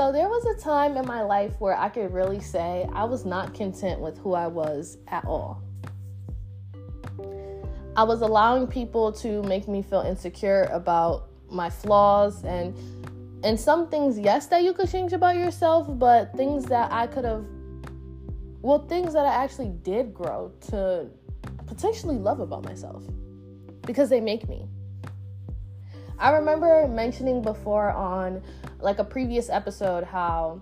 So there was a time in my life where I could really say I was not content with who I was at all. I was allowing people to make me feel insecure about my flaws and and some things yes that you could change about yourself, but things that I could have well, things that I actually did grow to potentially love about myself because they make me. I remember mentioning before on like a previous episode how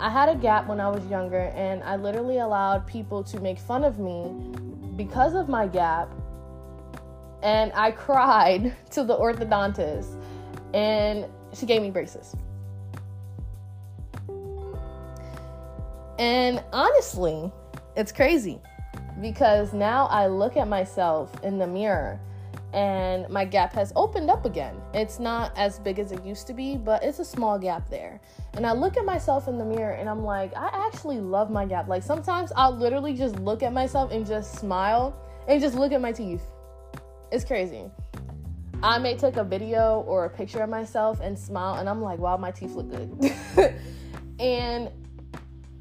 I had a gap when I was younger and I literally allowed people to make fun of me because of my gap. And I cried to the orthodontist and she gave me braces. And honestly, it's crazy because now I look at myself in the mirror and my gap has opened up again. It's not as big as it used to be, but it's a small gap there. And I look at myself in the mirror and I'm like, I actually love my gap. Like sometimes I'll literally just look at myself and just smile and just look at my teeth. It's crazy. I may take a video or a picture of myself and smile and I'm like, wow, my teeth look good. and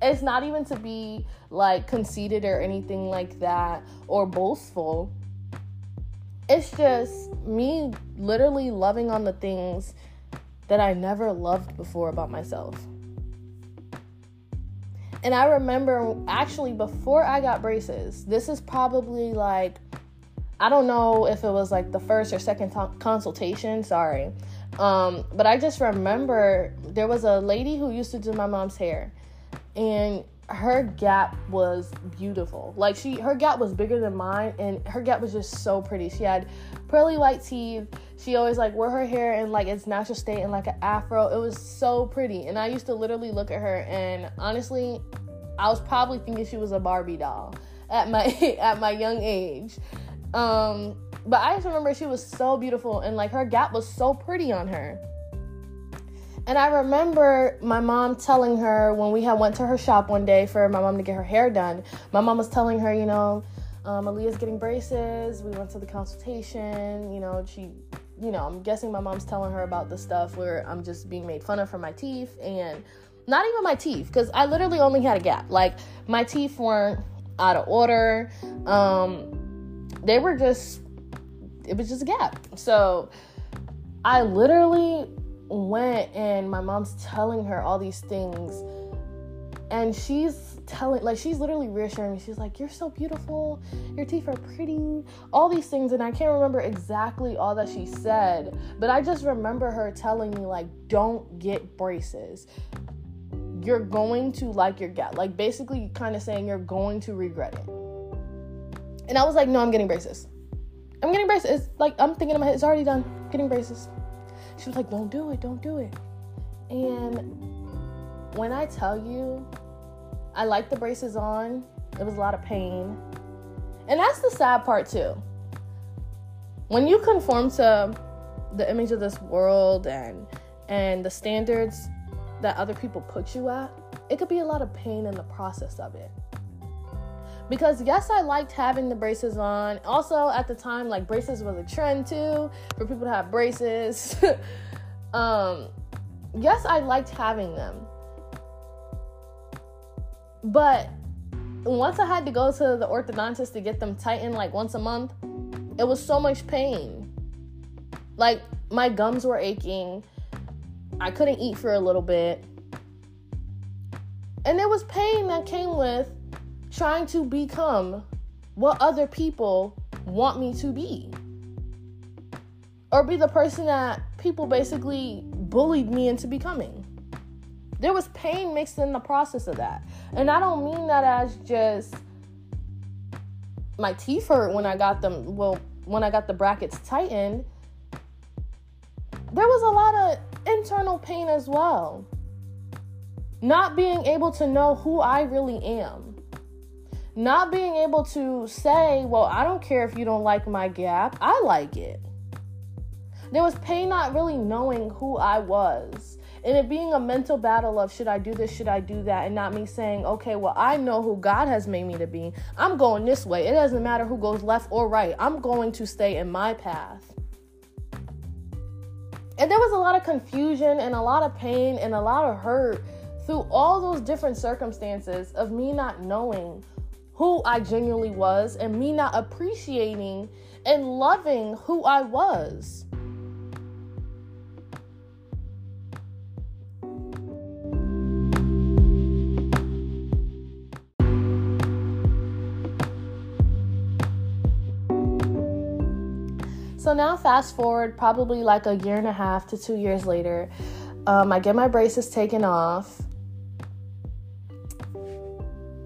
it's not even to be like conceited or anything like that or boastful. It's just me literally loving on the things that I never loved before about myself. And I remember actually before I got braces, this is probably like, I don't know if it was like the first or second t- consultation, sorry. Um, but I just remember there was a lady who used to do my mom's hair and her gap was beautiful. Like she her gap was bigger than mine and her gap was just so pretty. She had pearly white teeth. She always like wore her hair in like its natural state and like an afro. It was so pretty. And I used to literally look at her and honestly, I was probably thinking she was a Barbie doll at my at my young age. Um but I just remember she was so beautiful and like her gap was so pretty on her. And I remember my mom telling her when we had went to her shop one day for my mom to get her hair done. My mom was telling her, you know, um, Aliyah's getting braces. We went to the consultation. You know, she, you know, I'm guessing my mom's telling her about the stuff where I'm just being made fun of for my teeth and not even my teeth because I literally only had a gap. Like my teeth weren't out of order. Um, they were just, it was just a gap. So I literally went and my mom's telling her all these things. And she's telling like she's literally reassuring me. She's like you're so beautiful. Your teeth are pretty. All these things and i can't remember exactly all that she said but i just remember her telling me like don't get braces. You're going to like your gap like basically kind of saying you're going to regret it. And i was like no i'm getting braces. I'm getting braces. Like i'm thinking in my head it's already done. Getting braces she was like, don't do it, don't do it. And when I tell you, I like the braces on, it was a lot of pain. And that's the sad part too. When you conform to the image of this world and and the standards that other people put you at, it could be a lot of pain in the process of it. Because yes, I liked having the braces on. Also, at the time, like braces was a trend too for people to have braces. um, yes, I liked having them. But once I had to go to the orthodontist to get them tightened like once a month, it was so much pain. Like my gums were aching. I couldn't eat for a little bit. And there was pain that came with trying to become what other people want me to be. Or be the person that people basically bullied me into becoming. There was pain mixed in the process of that. And I don't mean that as just my teeth hurt when I got them, well, when I got the brackets tightened. There was a lot of internal pain as well. Not being able to know who I really am not being able to say, well, I don't care if you don't like my gap, I like it. There was pain not really knowing who I was. And it being a mental battle of should I do this, should I do that, and not me saying, okay, well, I know who God has made me to be. I'm going this way. It doesn't matter who goes left or right. I'm going to stay in my path. And there was a lot of confusion and a lot of pain and a lot of hurt through all those different circumstances of me not knowing who I genuinely was and me not appreciating and loving who I was. So now, fast forward probably like a year and a half to two years later, um, I get my braces taken off,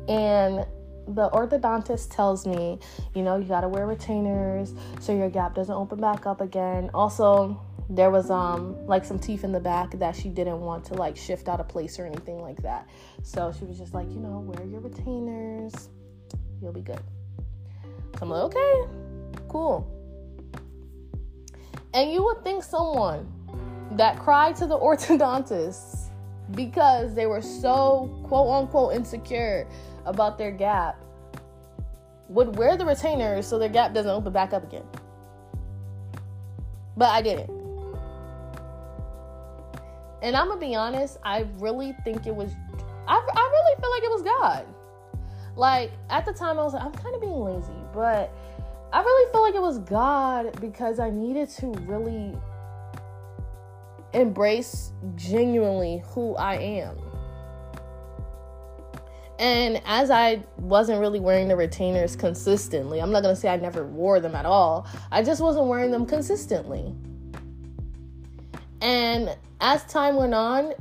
and the orthodontist tells me, you know, you gotta wear retainers so your gap doesn't open back up again. Also, there was um like some teeth in the back that she didn't want to like shift out of place or anything like that. So she was just like, you know, wear your retainers, you'll be good. So I'm like, okay, cool. And you would think someone that cried to the orthodontist because they were so quote unquote insecure about their gap would wear the retainers so their gap doesn't open back up again. But I didn't. And I'm gonna be honest, I really think it was, I, I really feel like it was God. Like at the time, I was like, I'm kind of being lazy, but I really feel like it was God because I needed to really embrace genuinely who I am. And as I wasn't really wearing the retainers consistently, I'm not to say I never wore them at all. I just wasn't wearing them consistently. And as time went on,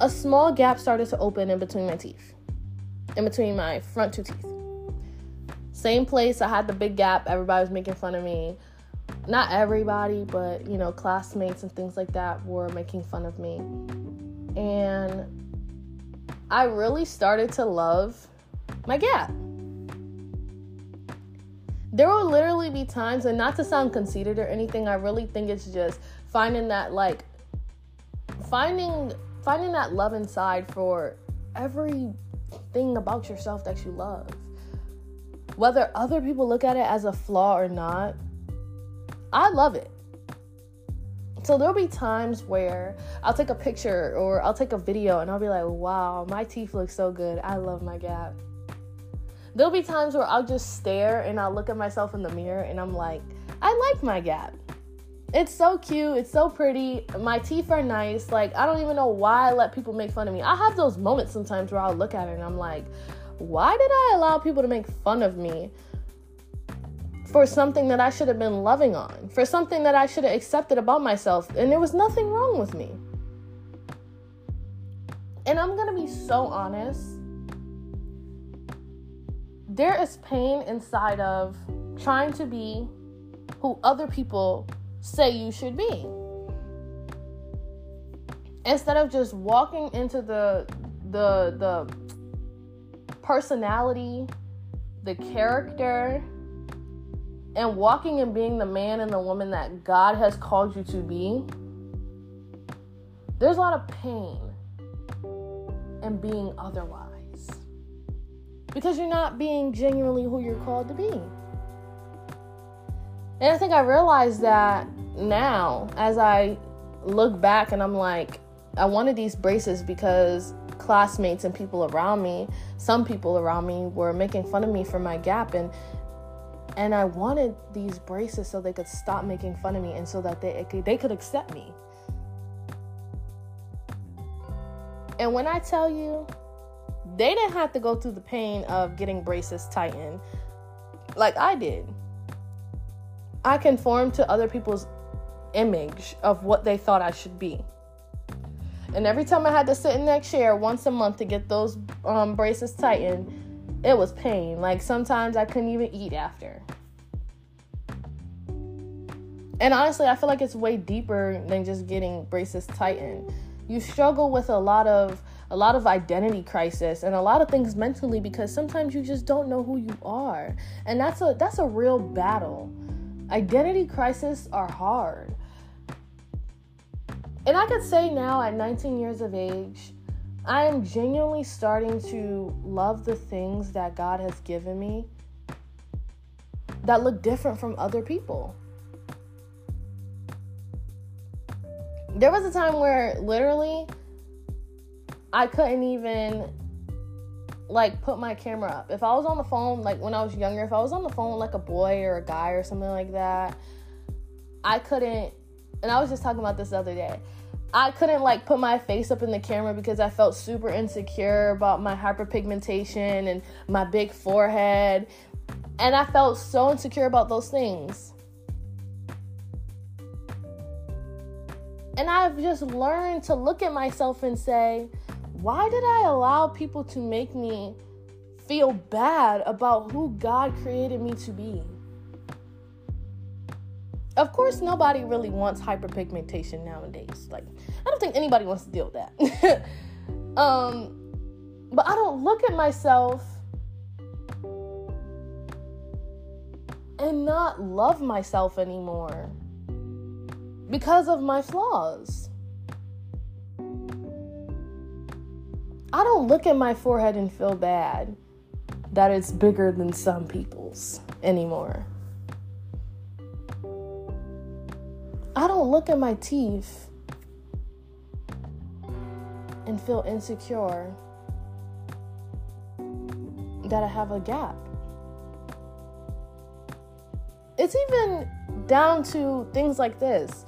a small gap started to open in between my teeth, in between my front two teeth. Same place, I had the big gap. Everybody was making fun of me. Not everybody, but you know, classmates and things like that were making fun of me. And I really started to love my gap. There will literally be times, and not to sound conceited or anything, I really think it's just finding that like finding finding that love inside for everything about yourself that you love whether other people look at it as a flaw or not, I love it. So there'll be times where I'll take a picture or I'll take a video and I'll be like, wow, my teeth look so good. I love my gap. There'll be times where I'll just stare and I'll look at myself in the mirror and I'm like, I like my gap. It's so cute. It's so pretty. My teeth are nice. Like, I don't even know why I let people make fun of me. I have those moments sometimes where I'll look at it and I'm like, why did I allow people to make fun of me for something that I should have been loving on, for something that I should have accepted about myself? And there was nothing wrong with me. And I'm gonna be so honest. There is pain inside of trying to be who other people say you should be. Instead of just walking into the the the personality, the character, and walking and being the man and the woman that God has called you to be, there's a lot of pain in being otherwise. Because you're not being genuinely who you're called to be. And I think I realized that now as I look back and I'm like, I wanted these braces because classmates and people around me, some people around me were making fun of me for my gap and and I wanted these braces so they could stop making fun of me and so that they they could accept me. And when I tell you, they didn't have to go through the pain of getting braces tightened like I did. I conformed to other people's image of what they thought I should be. And every time I had to sit in that chair once a month to get those um, braces tightened, it was pain. Like sometimes I couldn't even eat after. And honestly, I feel like it's way deeper than just getting braces tightened. You struggle with a lot of a lot of identity crisis and a lot of things mentally because sometimes you just don't know who you are. And that's a that's a real battle. Identity crises are hard. And I could say now at 19 years of age, I am genuinely starting to love the things that God has given me that look different from other people. there was a time where literally I couldn't even like put my camera up. If I was on the phone, like when I was younger, if I was on the phone like a boy or a guy or something like that, I couldn't. And I was just talking about this the other day. I couldn't like put my face up in the camera because I felt super insecure about my hyperpigmentation and my big forehead. And I felt so insecure about those things. And I've just learned to look at myself and say, why did I allow people to make me feel bad about who God created me to be? Of course, nobody really wants hyperpigmentation nowadays. Like, I don't think anybody wants to deal with that. um, but I don't look at myself and not love myself anymore because of my flaws. I don't look at my forehead and feel bad that it's bigger than some people's anymore. I don't look at my teeth and feel insecure that I have a gap. It's even down to things like this.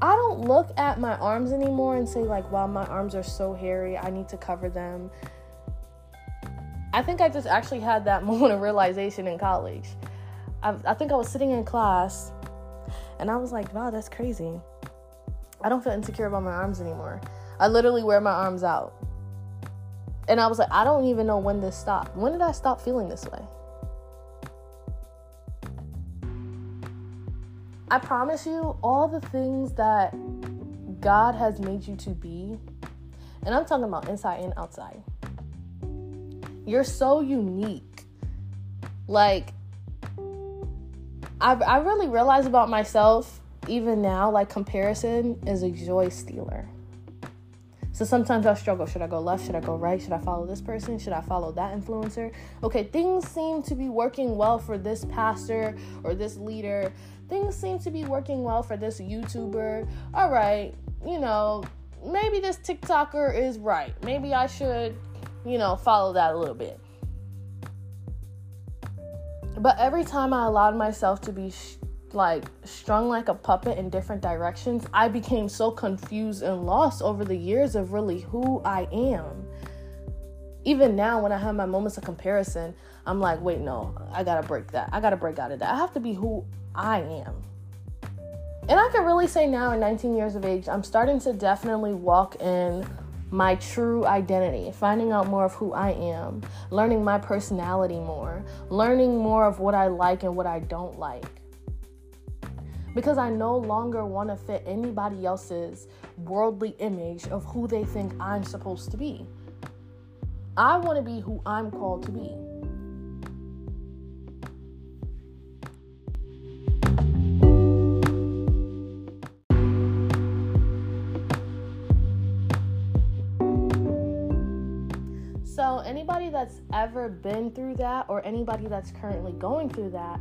I don't look at my arms anymore and say, like, wow, my arms are so hairy. I need to cover them. I think I just actually had that moment of realization in college. I, I think I was sitting in class and I was like, wow, that's crazy. I don't feel insecure about my arms anymore. I literally wear my arms out. And I was like, I don't even know when this stopped. When did I stop feeling this way? I promise you, all the things that God has made you to be, and I'm talking about inside and outside, you're so unique. Like, I, I really realize about myself, even now, like, comparison is a joy stealer. So sometimes I struggle. Should I go left? Should I go right? Should I follow this person? Should I follow that influencer? Okay, things seem to be working well for this pastor or this leader things seem to be working well for this YouTuber. All right, you know, maybe this TikToker is right. Maybe I should, you know, follow that a little bit. But every time I allowed myself to be sh- like strung like a puppet in different directions, I became so confused and lost over the years of really who I am. Even now, when I have my moments of comparison, I'm like, wait, no, I gotta break that. I gotta break out of that. I have to be who I am. And I can really say now, at 19 years of age, I'm starting to definitely walk in my true identity, finding out more of who I am, learning my personality more, learning more of what I like and what I don't like. Because I no longer want to fit anybody else's worldly image of who they think I'm supposed to be. I want to be who I'm called to be. Anybody that's ever been through that or anybody that's currently going through that,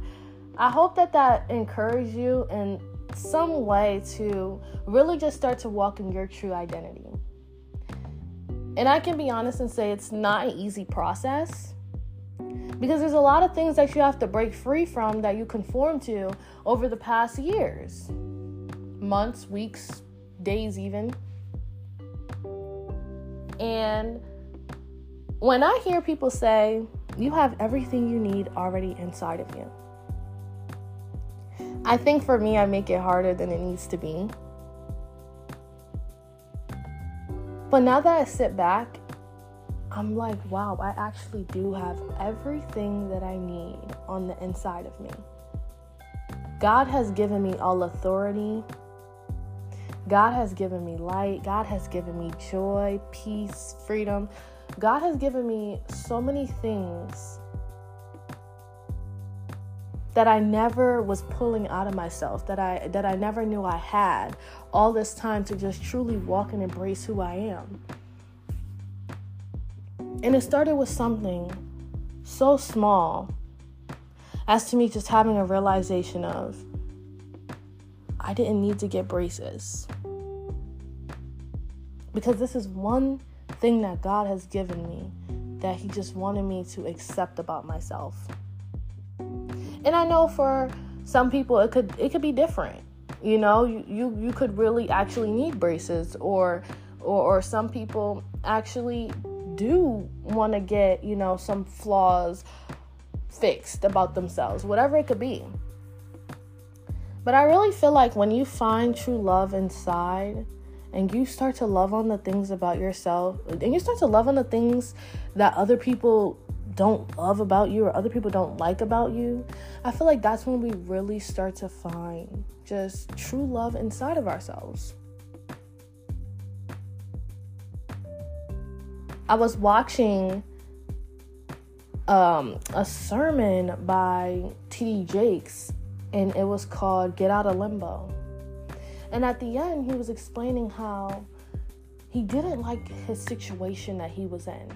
I hope that that encouraged you in some way to really just start to walk in your true identity. And I can be honest and say it's not an easy process because there's a lot of things that you have to break free from that you conform to over the past years, months, weeks, days, even. And when I hear people say, you have everything you need already inside of you, I think for me, I make it harder than it needs to be. But now that I sit back, I'm like, wow, I actually do have everything that I need on the inside of me. God has given me all authority. God has given me light. God has given me joy, peace, freedom. God has given me so many things that I never was pulling out of myself, that I that I never knew I had all this time to just truly walk and embrace who I am. And it started with something so small as to me just having a realization of I didn't need to get braces. Because this is one thing that God has given me that He just wanted me to accept about myself. And I know for some people it could it could be different. You know, you you, you could really actually need braces or or, or some people actually do want to get, you know, some flaws fixed about themselves, whatever it could be. But I really feel like when you find true love inside and you start to love on the things about yourself and you start to love on the things that other people don't love about you or other people don't like about you, I feel like that's when we really start to find just true love inside of ourselves. I was watching um, a sermon by T.D. Jakes, and it was called Get Out of Limbo. And at the end, he was explaining how he didn't like his situation that he was in.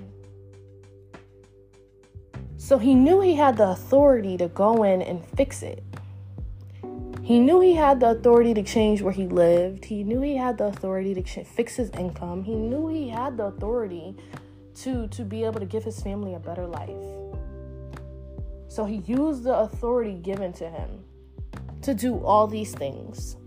So he knew he had the authority to go in and fix it. He knew he had the authority to change where he lived. He knew he had the authority to ch- fix his income. He knew he had the authority to to be able to give his family a better life. So he used the authority given to him to do all these things.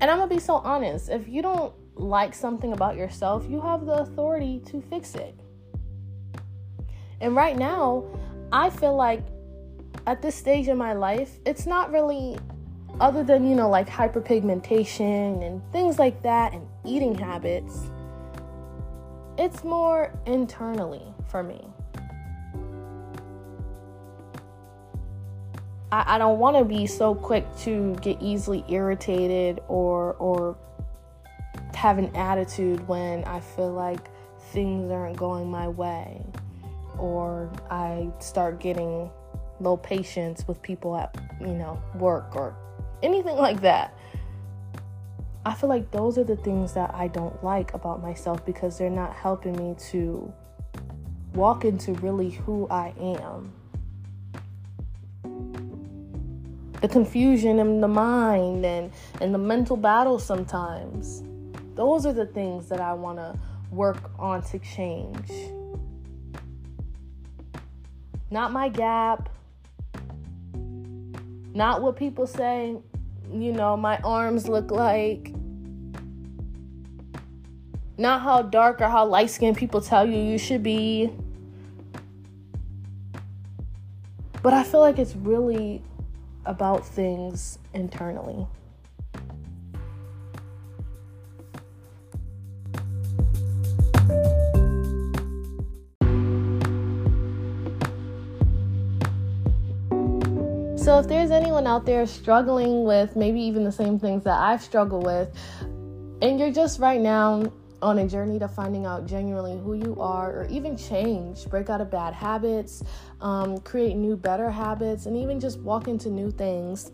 And I'm gonna be so honest if you don't like something about yourself, you have the authority to fix it. And right now, I feel like at this stage in my life, it's not really other than, you know, like hyperpigmentation and things like that and eating habits, it's more internally for me. I, I don't want to be so quick to get easily irritated or or have an attitude when I feel like things aren't going my way or I start getting low patience with people at you know work or anything like that. I feel like those are the things that I don't like about myself because they're not helping me to walk into really who I am. The confusion in the mind and, and the mental battle sometimes. Those are the things that I want to work on to change. Not my gap, not what people say, you know, my arms look like. Not how dark or how light skinned people tell you you should be. But I feel like it's really about things internally. So, if there's anyone out there struggling with maybe even the same things that I've struggled with, and you're just right now on a journey to finding out genuinely who you are, or even change, break out of bad habits, um, create new, better habits, and even just walk into new things.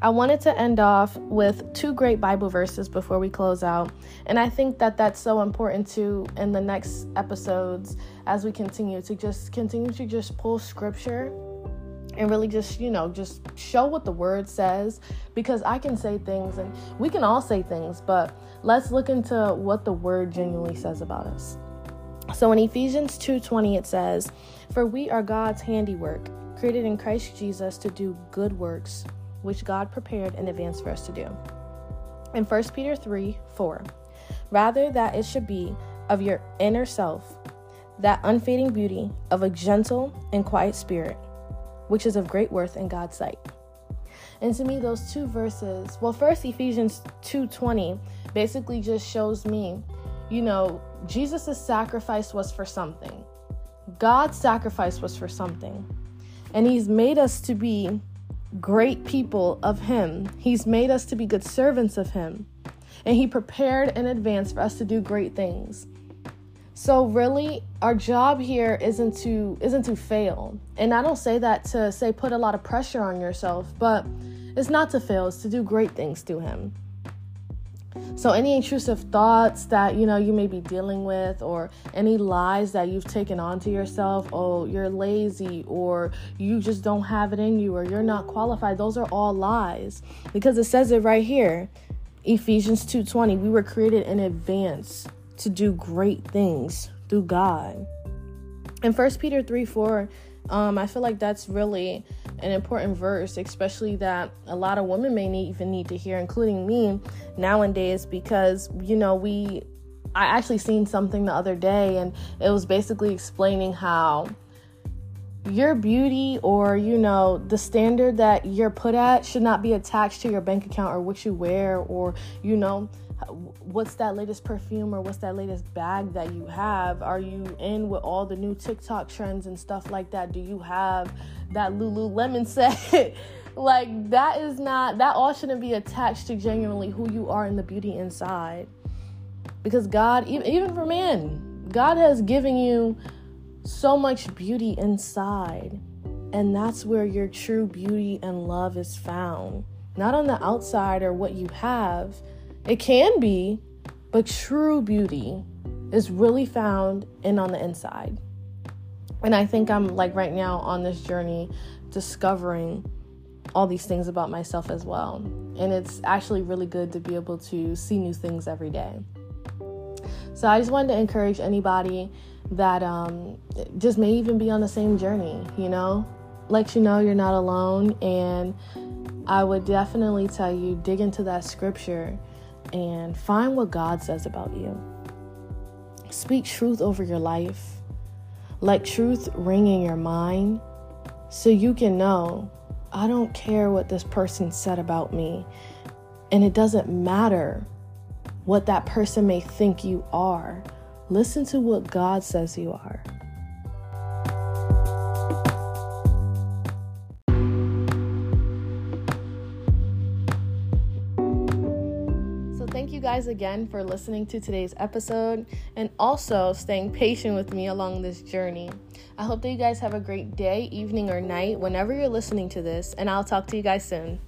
I wanted to end off with two great Bible verses before we close out. And I think that that's so important too in the next episodes as we continue to just continue to just pull scripture and really just, you know, just show what the word says because I can say things and we can all say things, but let's look into what the word genuinely says about us. So in Ephesians 2:20 it says, "For we are God's handiwork, created in Christ Jesus to do good works, which God prepared in advance for us to do." In 1 Peter 3 4, rather that it should be of your inner self, that unfading beauty of a gentle and quiet spirit which is of great worth in God's sight. And to me those two verses, well first Ephesians 2:20 basically just shows me, you know, Jesus' sacrifice was for something. God's sacrifice was for something. And he's made us to be great people of him. He's made us to be good servants of him. And he prepared in advance for us to do great things. So really our job here isn't to isn't to fail. And I don't say that to say put a lot of pressure on yourself, but it's not to fail, it's to do great things to him. So, any intrusive thoughts that you know you may be dealing with, or any lies that you've taken onto yourself, oh, you're lazy, or you just don't have it in you, or you're not qualified, those are all lies because it says it right here. Ephesians 2:20 we were created in advance to do great things through God. In 1 Peter 3 4, um, I feel like that's really an important verse, especially that a lot of women may need, even need to hear, including me nowadays, because you know we. I actually seen something the other day, and it was basically explaining how your beauty or you know the standard that you're put at should not be attached to your bank account or what you wear or you know what's that latest perfume or what's that latest bag that you have are you in with all the new tiktok trends and stuff like that do you have that lululemon set like that is not that all shouldn't be attached to genuinely who you are in the beauty inside because god even for men god has given you so much beauty inside. And that's where your true beauty and love is found. Not on the outside or what you have. It can be, but true beauty is really found in on the inside. And I think I'm like right now on this journey discovering all these things about myself as well. And it's actually really good to be able to see new things every day. So I just wanted to encourage anybody that um, just may even be on the same journey, you know? Let you know you're not alone. And I would definitely tell you dig into that scripture and find what God says about you. Speak truth over your life. Let truth ring in your mind so you can know I don't care what this person said about me. And it doesn't matter what that person may think you are. Listen to what God says you are. Guys again for listening to today's episode and also staying patient with me along this journey. I hope that you guys have a great day, evening, or night whenever you're listening to this, and I'll talk to you guys soon.